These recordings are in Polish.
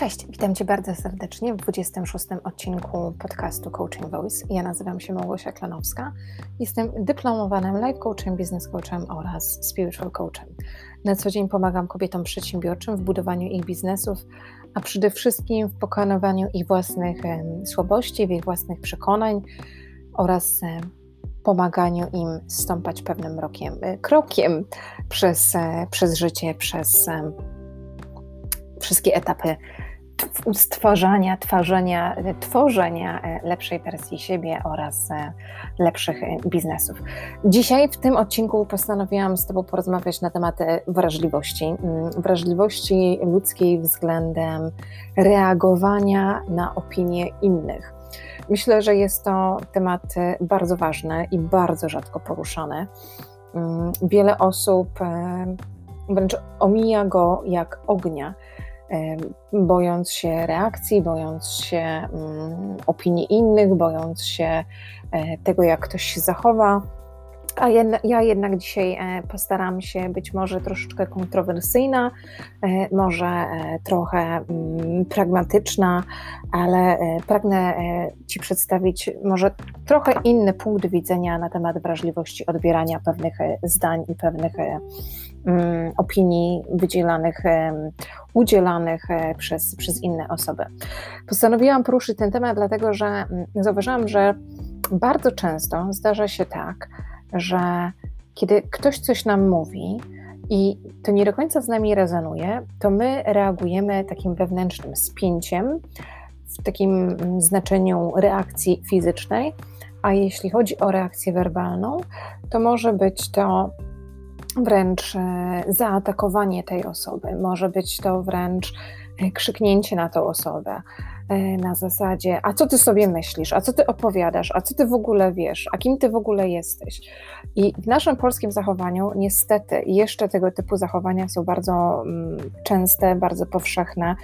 Cześć, witam Cię bardzo serdecznie w 26. odcinku podcastu Coaching Voice. Ja nazywam się Małgosia Klanowska. Jestem dyplomowanym life coachem, business coachem oraz spiritual coachem. Na co dzień pomagam kobietom przedsiębiorczym w budowaniu ich biznesów, a przede wszystkim w pokonywaniu ich własnych słabości, ich własnych przekonań oraz pomaganiu im stąpać pewnym rokiem, e, krokiem przez, e, przez życie, przez wszystkie etapy stwarzania, tworzenia, tworzenia e, lepszej wersji siebie oraz e, lepszych e, biznesów. Dzisiaj w tym odcinku postanowiłam z Tobą porozmawiać na temat wrażliwości. Mm, wrażliwości ludzkiej względem reagowania na opinie innych. Myślę, że jest to temat bardzo ważny i bardzo rzadko poruszany. Mm, wiele osób wręcz omija go jak ognia bojąc się reakcji, bojąc się mm, opinii innych, bojąc się e, tego, jak ktoś się zachowa. A ja jednak dzisiaj e, postaram się być może troszeczkę kontrowersyjna, e, może trochę mm, pragmatyczna, ale pragnę Ci przedstawić może trochę inny punkt widzenia na temat wrażliwości odbierania pewnych zdań i pewnych mm, opinii wydzielanych udzielanych e, przez, przez inne osoby. Postanowiłam poruszyć ten temat, dlatego że mm, zauważyłam, że bardzo często zdarza się tak, że kiedy ktoś coś nam mówi, i to nie do końca z nami rezonuje, to my reagujemy takim wewnętrznym spięciem, w takim znaczeniu reakcji fizycznej, a jeśli chodzi o reakcję werbalną, to może być to wręcz e, zaatakowanie tej osoby, może być to wręcz e, krzyknięcie na tą osobę na zasadzie, a co ty sobie myślisz, a co ty opowiadasz, a co ty w ogóle wiesz, a kim ty w ogóle jesteś. I w naszym polskim zachowaniu niestety jeszcze tego typu zachowania są bardzo mm, częste, bardzo powszechne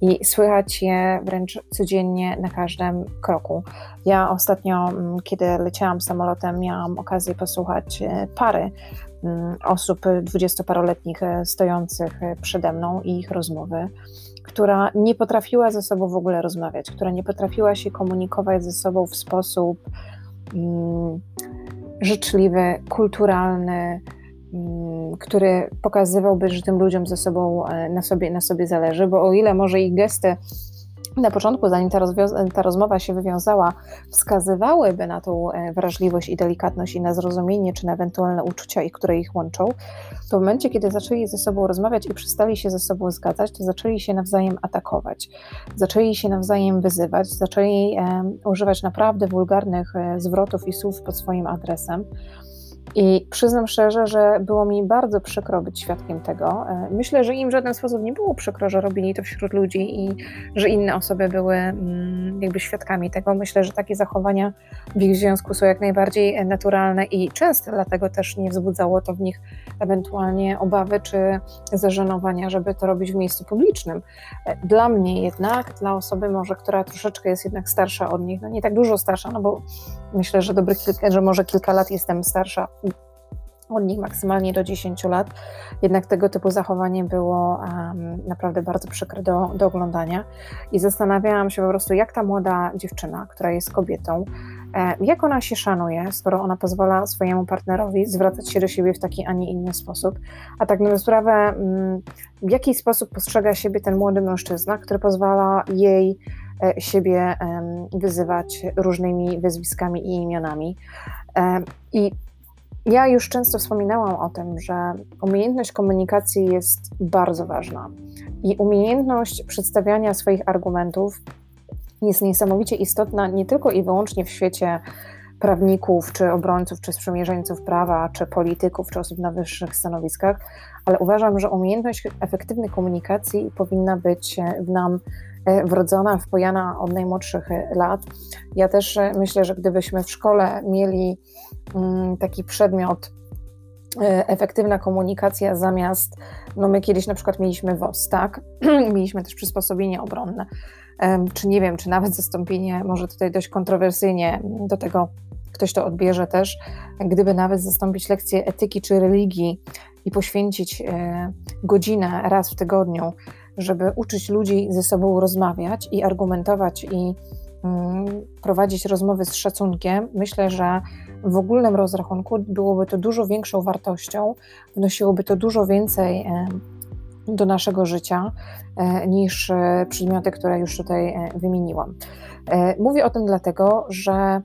i słychać je wręcz codziennie na każdym kroku. Ja ostatnio, mm, kiedy leciałam samolotem, miałam okazję posłuchać pary Mm, osób dwudziestoparoletnich e, stojących e, przede mną i ich rozmowy, która nie potrafiła ze sobą w ogóle rozmawiać, która nie potrafiła się komunikować ze sobą w sposób mm, życzliwy, kulturalny, który pokazywałby, że tym ludziom ze sobą e, na sobie, na sobie zależy, bo o ile może ich gesty na początku, zanim ta, ta, rozmowa się wywiązała, wskazywałyby na tą e, wrażliwość i delikatność i na zrozumienie, czy na ewentualne uczucia, które ich łączą, to w momencie, kiedy zaczęli ze sobą rozmawiać i przestali się ze sobą zgadzać, to zaczęli się nawzajem atakować, zaczęli się nawzajem wyzywać, zaczęli e, używać naprawdę wulgarnych e, zwrotów i słów pod swoim adresem. I przyznam szczerze, że było mi bardzo przykro być świadkiem tego. E, myślę, że im w żaden sposób nie było przykro, że robili to wśród ludzi i że inne osoby były mm, jakby świadkami tego. Myślę, że takie zachowania w ich związku są jak najbardziej naturalne i częste, dlatego też nie wzbudzało to w nich ewentualnie obawy czy zażenowania, żeby to robić w miejscu publicznym. E, dla mnie jednak, dla osoby może, która troszeczkę jest jednak starsza od nich, no nie tak dużo starsza, no bo myślę, że dobrych kilka, że może kilka lat jestem starsza od nich maksymalnie do 10 lat. Jednak tego typu zachowanie było um, naprawdę bardzo przykre do, do oglądania. I zastanawiałam się po prostu, jak ta młoda dziewczyna, która jest kobietą, e, jak ona się szanuje, skoro ona pozwala swojemu partnerowi zwracać się do siebie w taki, a nie inny sposób. A tak na sprawę, mm, w jaki sposób postrzega siebie ten młody mężczyzna, który pozwala jej siebie wyzywać różnymi wyzwiskami i imionami. E, I ja już często wspominałam o tym, że umiejętność komunikacji jest bardzo ważna i umiejętność przedstawiania swoich argumentów jest niesamowicie istotna nie tylko i wyłącznie w świecie prawników, czy obrońców, czy sprzymierzeńców prawa, czy polityków, czy osób na wyższych stanowiskach, ale uważam, że umiejętność efektywnej komunikacji powinna być w nam E, wrodzona, wpojana od najmłodszych lat. Ja też e, myślę, że gdybyśmy w szkole mieli mm, taki przedmiot, e, efektywna komunikacja zamiast, no my kiedyś na przykład mieliśmy WOS, tak? mieliśmy też przysposobienie obronne, czy nie wiem, czy nawet zastąpienie, może tutaj dość kontrowersyjnie do tego ktoś to odbierze też, gdyby nawet zastąpić lekcję etyki czy religii i poświęcić godzinę raz w tygodniu żeby uczyć ludzi ze sobą rozmawiać i argumentować i mm, prowadzić rozmowy z szacunkiem, myślę, że w ogólnym rozrachunku byłoby to dużo większą wartością, wnosiłoby to dużo więcej do naszego życia e, niż e, przedmioty, które już tutaj e, wymieniłam. Mówię o tym dlatego, że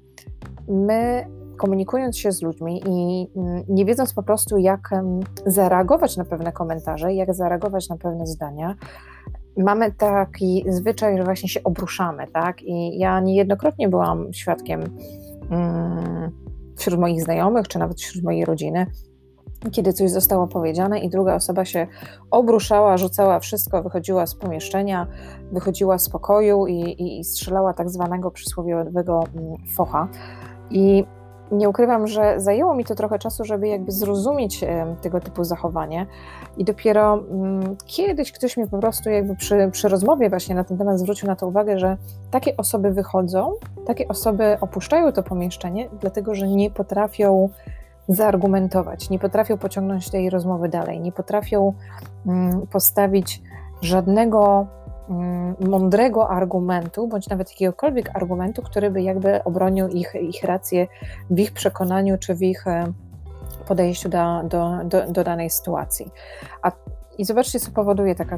my komunikując się z ludźmi i mm, nie wiedząc po prostu, jak zareagować na pewne komentarze, jak zareagować na pewne zdania, mamy taki zwyczaj, że właśnie się obruszamy, tak? I ja niejednokrotnie byłam świadkiem mm, wśród moich znajomych, czy nawet wśród mojej rodziny, kiedy coś zostało powiedziane i druga osoba się obruszała, rzucała wszystko, wychodziła z pomieszczenia, wychodziła z pokoju i, i, i strzelała tak zwanego przysłowiowego mm, focha. I nie ukrywam, że zajęło mi to trochę czasu, żeby jakby zrozumieć tego typu zachowanie. I dopiero mm, kiedyś ktoś mi po prostu jakby przy, przy rozmowie właśnie na ten temat zwrócił na to uwagę, że takie osoby wychodzą, takie osoby opuszczają to pomieszczenie, dlatego że nie potrafią zaargumentować, nie potrafią pociągnąć tej rozmowy dalej, nie potrafią mm, postawić żadnego mądrego argumentu, bądź nawet jakiegokolwiek argumentu, który by jakby obronił ich, ich rację w ich przekonaniu czy w ich e, podejściu do, do, do, do danej sytuacji. A i zobaczcie, co powoduje taka,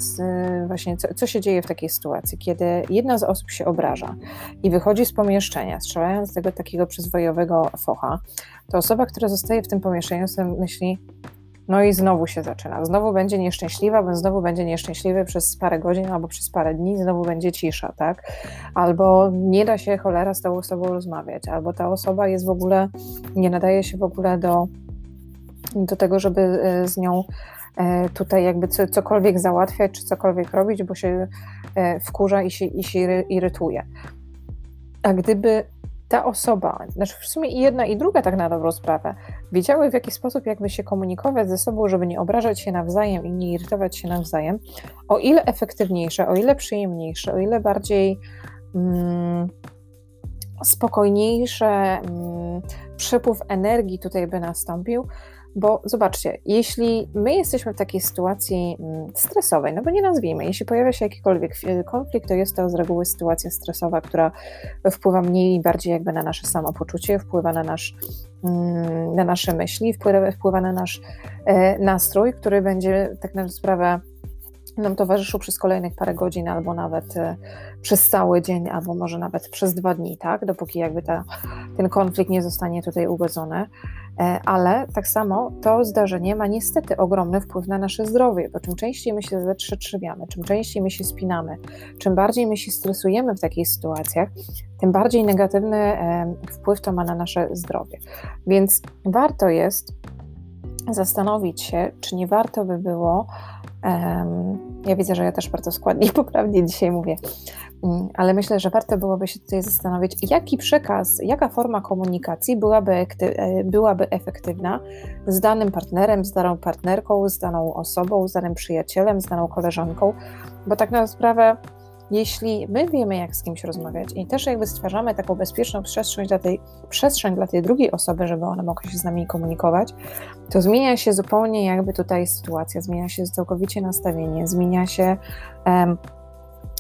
właśnie, co, co, się dzieje w takiej sytuacji, kiedy jedna z osób się obraża i wychodzi z pomieszczenia, strzelając tego takiego przyzwojowego focha, to osoba, która zostaje w tym pomieszczeniu, sobie myśli, no i znowu się zaczyna, znowu będzie nieszczęśliwa, bo znowu będzie nieszczęśliwy przez parę godzin albo przez parę dni, znowu będzie cisza, tak? Albo nie da się cholera z tą osobą rozmawiać, albo ta osoba jest w ogóle, nie nadaje się w ogóle do, do tego, żeby e, z nią E, tutaj jakby cokolwiek załatwiać, czy cokolwiek robić, bo się e, wkurza i się, i się irytuje. A gdyby ta osoba, znaczy w sumie i jedna i druga tak na dobrą sprawę, wiedziały w jaki sposób jakby się komunikować ze sobą, żeby nie obrażać się nawzajem i nie irytować się nawzajem, o ile efektywniejsze, o ile przyjemniejsze, o ile bardziej mm, spokojniejsze mm, przepływ energii tutaj by nastąpił, bo zobaczcie, jeśli my jesteśmy w takiej sytuacji mm, stresowej, no bo nie nazwijmy, jeśli pojawia się jakikolwiek konflikt, to jest to z reguły sytuacja stresowa, która wpływa mniej i bardziej jakby na nasze samopoczucie, wpływa na, nasz, mm, na nasze myśli, wpływa, wpływa na nasz e, nastrój, który będzie tak na sprawę nam towarzyszył przez kolejnych parę godzin, albo nawet e, przez cały dzień, albo może nawet przez dwa dni, tak, dopóki jakby ta, ten konflikt nie zostanie tutaj ugodzony. E, ale tak samo to zdarzenie ma niestety ogromny wpływ na nasze zdrowie, bo czym częściej my się zatrzetrzewiamy, czym częściej my się spinamy, czym bardziej my się stresujemy w takich sytuacjach, tym bardziej negatywny e, wpływ to ma na nasze zdrowie. Więc warto jest zastanowić się, czy nie warto by było ja widzę, że ja też bardzo składnie poprawnie dzisiaj mówię, ale myślę, że warto byłoby się tutaj zastanowić, jaki przekaz, jaka forma komunikacji byłaby, e, byłaby efektywna z danym partnerem, z daną partnerką, z daną osobą, z danym przyjacielem, z daną koleżanką, bo tak na sprawę jeśli my wiemy, jak z kimś rozmawiać i też jakby stwarzamy taką bezpieczną przestrzeń dla tej, przestrzeń dla tej drugiej osoby, żeby ona mogła się z nami komunikować, to zmienia się zupełnie jakby tutaj sytuacja, zmienia się całkowicie nastawienie, zmienia się um,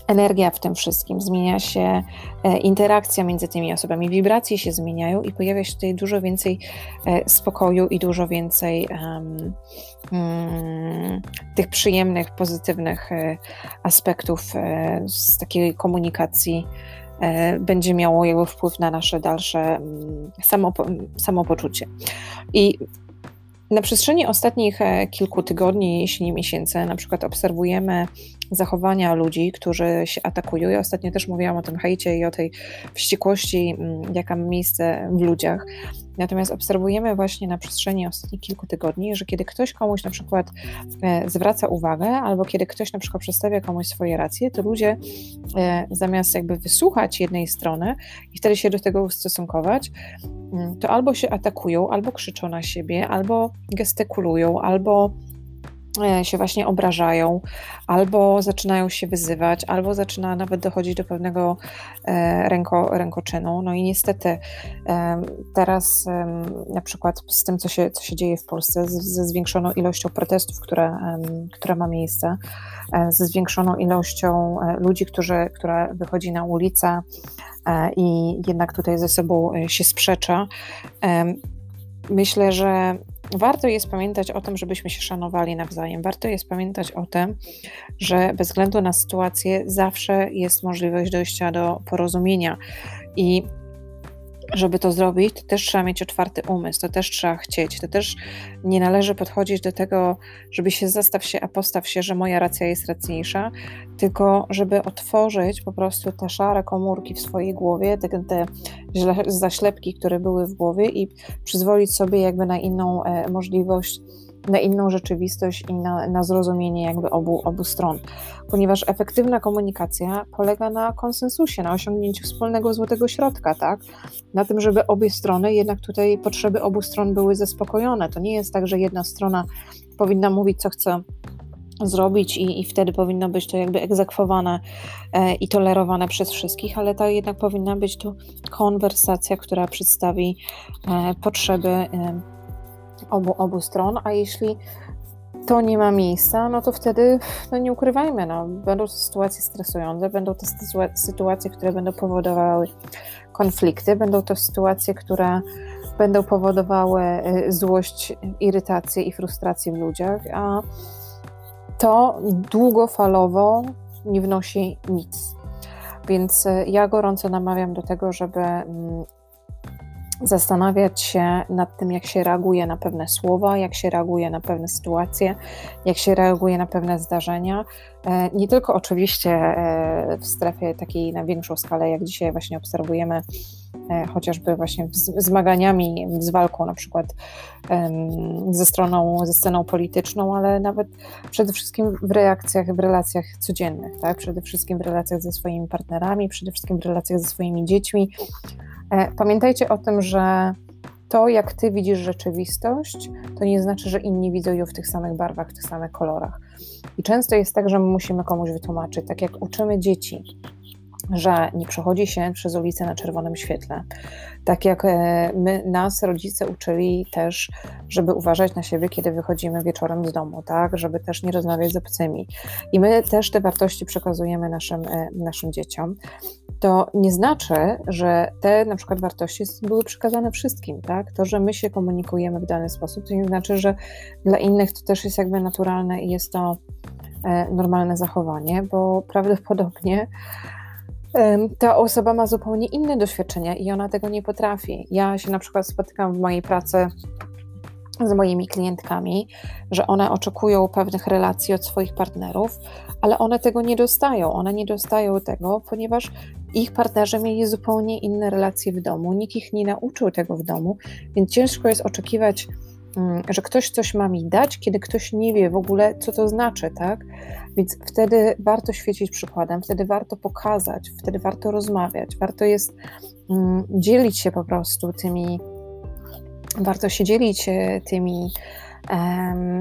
energia w tym wszystkim, zmienia się e, interakcja między tymi osobami, wibracje się zmieniają i pojawia się tutaj dużo więcej e, spokoju i dużo więcej um, tych przyjemnych, pozytywnych e, aspektów z takiej komunikacji będzie miało jego wpływ na nasze dalsze mm, samopo samopoczucie. I na przestrzeni ostatnich kilku tygodni, jeśli nie miesięcy, na przykład obserwujemy zachowania ludzi, którzy się atakują. Ja ostatnio też mówiłam o tym hejcie i o tej wściekłości, mm, jaka ma miejsce w ludziach. Natomiast obserwujemy właśnie na przestrzeni ostatnich kilku tygodni, że kiedy ktoś komuś na przykład e, zwraca uwagę, albo kiedy ktoś na przykład przedstawia komuś swoje racje, to ludzie e, zamiast jakby wysłuchać jednej strony i wtedy się do tego ustosunkować, mm, to albo się atakują, albo krzyczą na siebie, albo gestykulują, albo się właśnie obrażają, albo zaczynają się wyzywać, albo zaczyna nawet dochodzić do pewnego e, ręko, rękoczynu. No i niestety teraz na przykład z tym, co się, co się dzieje w Polsce, ze zwiększoną ilością protestów, które, które ma miejsce, e, ze zwiększoną ilością ludzi, którzy, która wychodzi na ulicę i jednak tutaj ze sobą się sprzecza, myślę, że warto jest pamiętać o tym, żebyśmy się szanowali nawzajem. Warto jest pamiętać o tym, że bez względu na sytuację zawsze jest możliwość dojścia do porozumienia i żeby to zrobić, to też trzeba mieć otwarty umysł, to też trzeba chcieć, to też nie należy podchodzić do tego, żeby się zastaw się, a postaw się, że moja racja jest racniejsza, tylko żeby otworzyć po prostu te szare komórki w swojej głowie, te, te zaślepki, które były w głowie i przyzwolić sobie jakby na inną e, możliwość na inną rzeczywistość i na, na zrozumienie jakby obu, obu stron. Ponieważ efektywna komunikacja polega na konsensusie, na osiągnięciu wspólnego złotego środka, tak? Na tym, żeby obie strony, jednak tutaj potrzeby obu stron były zaspokojone. To nie jest tak, że jedna strona powinna mówić, co chce zrobić i, i wtedy powinno być to jakby egzekwowane e, i tolerowane przez wszystkich, ale to jednak powinna być to konwersacja, która przedstawi e, potrzeby e, obu, obu stron, a jeśli to nie ma miejsca, no to wtedy, no nie ukrywajmy, no, będą sytuacje stresujące, będą to sytuacje, które będą powodowały konflikty, będą to sytuacje, które będą powodowały y, złość, irytację i frustrację w ludziach, a to długofalowo nie wnosi nic. Więc y, ja gorąco namawiam do tego, żeby mm, zastanawiać się nad tym, jak się reaguje na pewne słowa, jak się reaguje na pewne sytuacje, jak się reaguje na pewne zdarzenia. E, nie tylko oczywiście e, w strefie takiej na większą skalę, jak dzisiaj właśnie obserwujemy, e, chociażby właśnie z zmaganiami, z walką na przykład ze stroną, ze sceną polityczną, ale nawet przede wszystkim w reakcjach, w relacjach codziennych, tak? przede wszystkim w relacjach ze swoimi partnerami, przede wszystkim w relacjach ze swoimi dziećmi, pamiętajcie o tym, że to, jak ty widzisz rzeczywistość, to nie znaczy, że inni widzą ją w tych samych barwach, w tych samych kolorach. I często jest tak, że my musimy komuś wytłumaczyć, tak jak uczymy dzieci, że nie przechodzi się przez ulicę na czerwonym świetle. Tak jak e, my, nas rodzice uczyli też, żeby uważać na siebie, kiedy wychodzimy wieczorem z domu, tak, żeby też nie rozmawiać z obcymi. I my też te wartości przekazujemy naszym, e, naszym dzieciom to nie znaczy, że te na przykład wartości były przekazane wszystkim, tak? To, że my się komunikujemy w dany sposób, to nie znaczy, że dla innych to też jest jakby naturalne i jest to e, normalne zachowanie, bo prawdopodobnie ta osoba ma zupełnie inne doświadczenia i ona tego nie potrafi. Ja się na przykład spotykam w mojej pracy z moimi klientkami, że one oczekują pewnych relacji od swoich partnerów, ale one tego nie dostają. One nie dostają tego, ponieważ ich partnerzy mieli zupełnie inne relacje w domu, nikt ich nie nauczył tego w domu, więc ciężko jest oczekiwać, że ktoś coś ma mi dać, kiedy ktoś nie wie w ogóle, co to znaczy, tak? Więc wtedy warto świecić przykładem, wtedy warto pokazać, wtedy warto rozmawiać, warto jest mm, dzielić się po prostu tymi warto się dzielić e, tymi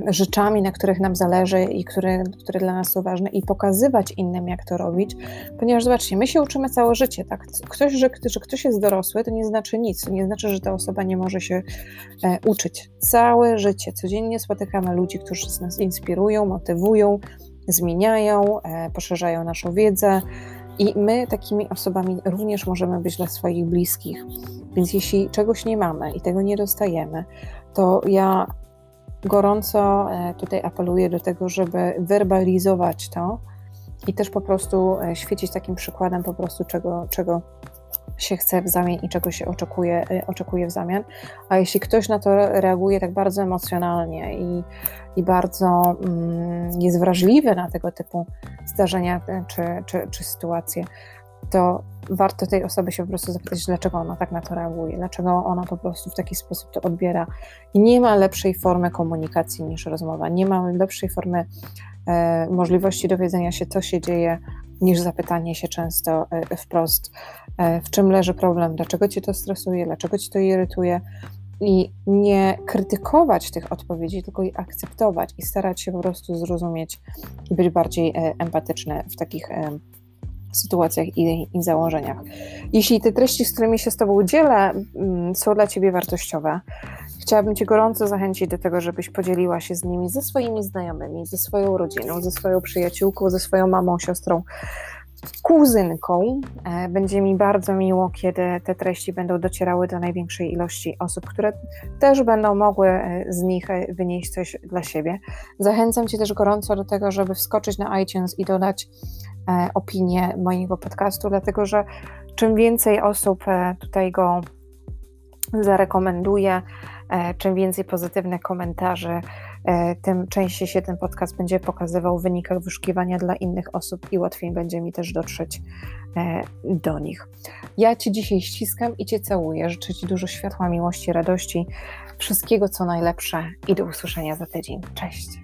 rzeczami, na których nam zależy i które, które dla nas są ważne i pokazywać innym, jak to robić, ponieważ zobaczcie, my się uczymy całe życie, tak? Ktoś, że, że ktoś jest dorosły, to nie znaczy nic, to nie znaczy, że ta osoba nie może się e, uczyć. Całe życie, codziennie spotykamy ludzi, którzy nas inspirują, motywują, zmieniają, e, poszerzają naszą wiedzę, i my takimi osobami również możemy być dla swoich bliskich. Więc jeśli czegoś nie mamy i tego nie dostajemy, to ja gorąco e, tutaj apeluję do tego, żeby werbalizować to i też po prostu e, świecić takim przykładem po prostu czego, czego się chce w zamian i czego się oczekuje, e, oczekuje w zamian. A jeśli ktoś na to reaguje tak bardzo emocjonalnie i, i bardzo mm, jest wrażliwy na tego typu zdarzenia czy, czy, czy sytuacje, to warto tej osoby się po prostu zapytać, dlaczego ona tak na to reaguje, dlaczego ona po prostu w taki sposób to odbiera. I nie ma lepszej formy komunikacji niż rozmowa, nie ma lepszej formy e, możliwości dowiedzenia się, co się dzieje, niż zapytanie się często e, wprost, e, w czym leży problem, dlaczego cię to stresuje, dlaczego cię to irytuje. i nie krytykować tych odpowiedzi, tylko je akceptować i starać się po prostu zrozumieć i być bardziej e, empatyczny w takich e, sytuacjach i, i założeniach. Jeśli te treści, z którymi się z Tobą dzielę, mm, są dla Ciebie wartościowe, chciałabym Cię gorąco zachęcić do tego, żebyś podzieliła się z nimi ze swoimi znajomymi, ze swoją rodziną, ze swoją przyjaciółką, ze swoją mamą, siostrą, kuzynką. E, będzie mi bardzo miło, kiedy te treści będą docierały do największej ilości osób, które też będą mogły e, z nich e, wynieść coś dla siebie. Zachęcam Cię też gorąco do tego, żeby wskoczyć na iTunes i dodać opinię mojego podcastu, dlatego że czym więcej osób tutaj go zarekomenduje, czym więcej pozytywnych komentarzy, E, tym częściej się ten podcast będzie pokazywał w wynikach wyszukiwania dla innych osób i łatwiej będzie mi też dotrzeć e, do nich. Ja Cię dzisiaj ściskam i Cię całuję. Życzę Ci dużo światła, miłości, radości, wszystkiego co najlepsze i do usłyszenia za tydzień. Cześć!